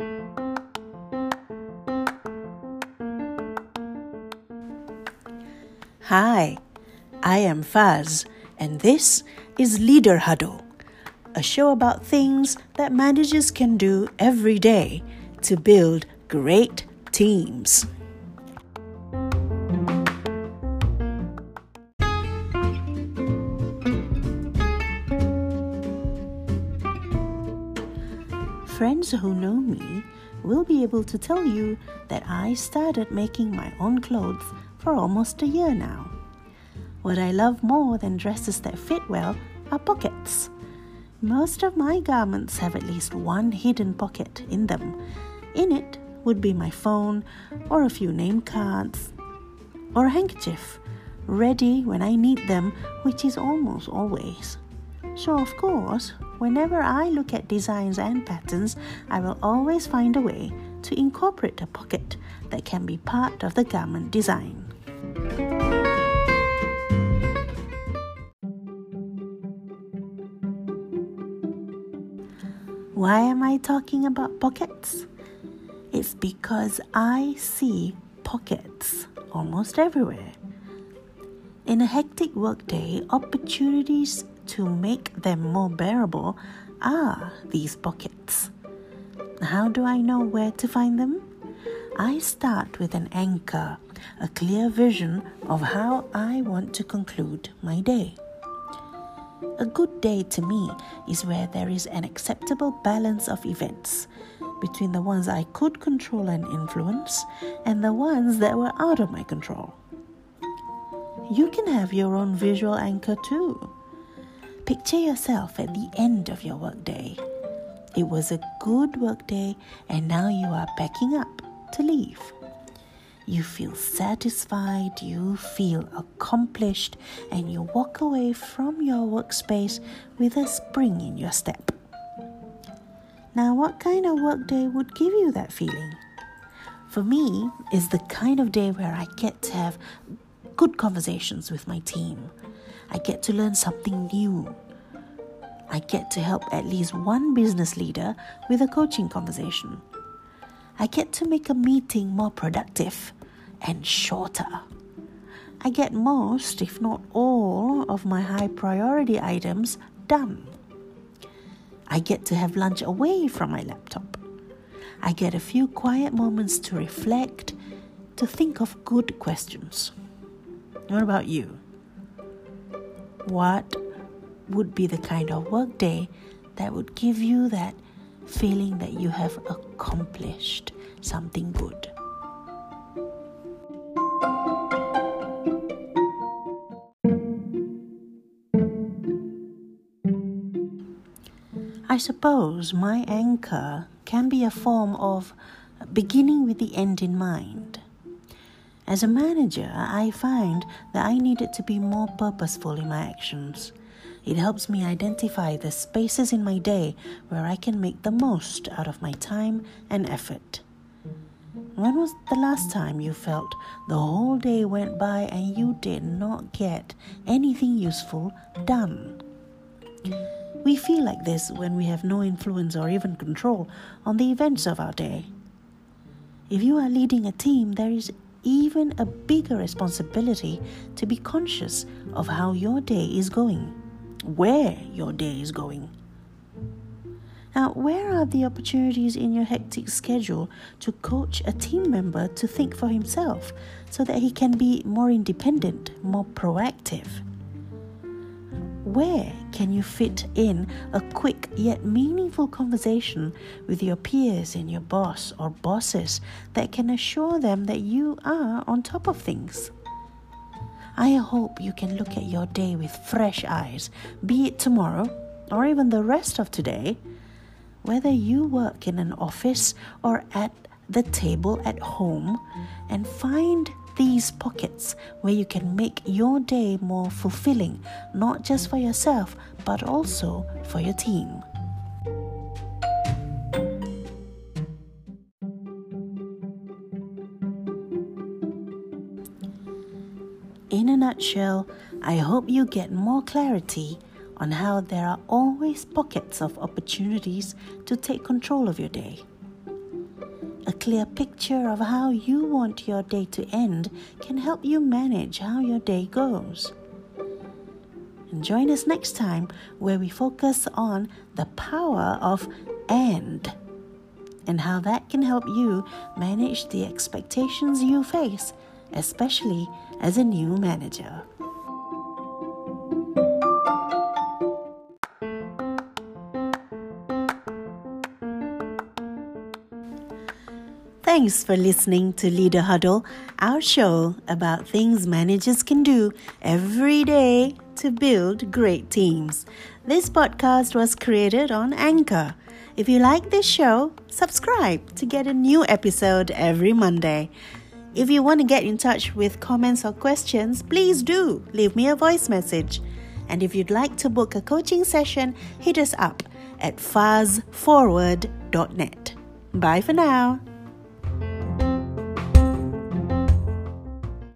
Hi, I am Faz, and this is Leader Huddle, a show about things that managers can do every day to build great teams. Friends who know me will be able to tell you that I started making my own clothes for almost a year now. What I love more than dresses that fit well are pockets. Most of my garments have at least one hidden pocket in them. In it would be my phone or a few name cards or a handkerchief, ready when I need them, which is almost always. So, of course, whenever I look at designs and patterns, I will always find a way to incorporate a pocket that can be part of the garment design. Why am I talking about pockets? It's because I see pockets almost everywhere. In a hectic workday, opportunities to make them more bearable are these pockets. How do I know where to find them? I start with an anchor, a clear vision of how I want to conclude my day. A good day to me is where there is an acceptable balance of events between the ones I could control and influence and the ones that were out of my control. You can have your own visual anchor too. Picture yourself at the end of your workday. It was a good workday, and now you are packing up to leave. You feel satisfied, you feel accomplished, and you walk away from your workspace with a spring in your step. Now, what kind of workday would give you that feeling? For me, it's the kind of day where I get to have good conversations with my team. I get to learn something new. I get to help at least one business leader with a coaching conversation. I get to make a meeting more productive and shorter. I get most, if not all, of my high priority items done. I get to have lunch away from my laptop. I get a few quiet moments to reflect, to think of good questions. What about you? What would be the kind of workday that would give you that feeling that you have accomplished something good? I suppose my anchor can be a form of beginning with the end in mind. As a manager, I find that I needed to be more purposeful in my actions. It helps me identify the spaces in my day where I can make the most out of my time and effort. When was the last time you felt the whole day went by and you did not get anything useful done? We feel like this when we have no influence or even control on the events of our day. If you are leading a team, there is even a bigger responsibility to be conscious of how your day is going, where your day is going. Now, where are the opportunities in your hectic schedule to coach a team member to think for himself so that he can be more independent, more proactive? Where can you fit in a quick yet meaningful conversation with your peers and your boss or bosses that can assure them that you are on top of things? I hope you can look at your day with fresh eyes, be it tomorrow or even the rest of today, whether you work in an office or at the table at home, and find these pockets where you can make your day more fulfilling, not just for yourself, but also for your team. In a nutshell, I hope you get more clarity on how there are always pockets of opportunities to take control of your day. Clear picture of how you want your day to end can help you manage how your day goes. And join us next time where we focus on the power of and and how that can help you manage the expectations you face, especially as a new manager. Thanks for listening to Leader Huddle, our show about things managers can do every day to build great teams. This podcast was created on Anchor. If you like this show, subscribe to get a new episode every Monday. If you want to get in touch with comments or questions, please do leave me a voice message. And if you'd like to book a coaching session, hit us up at fazforward.net. Bye for now.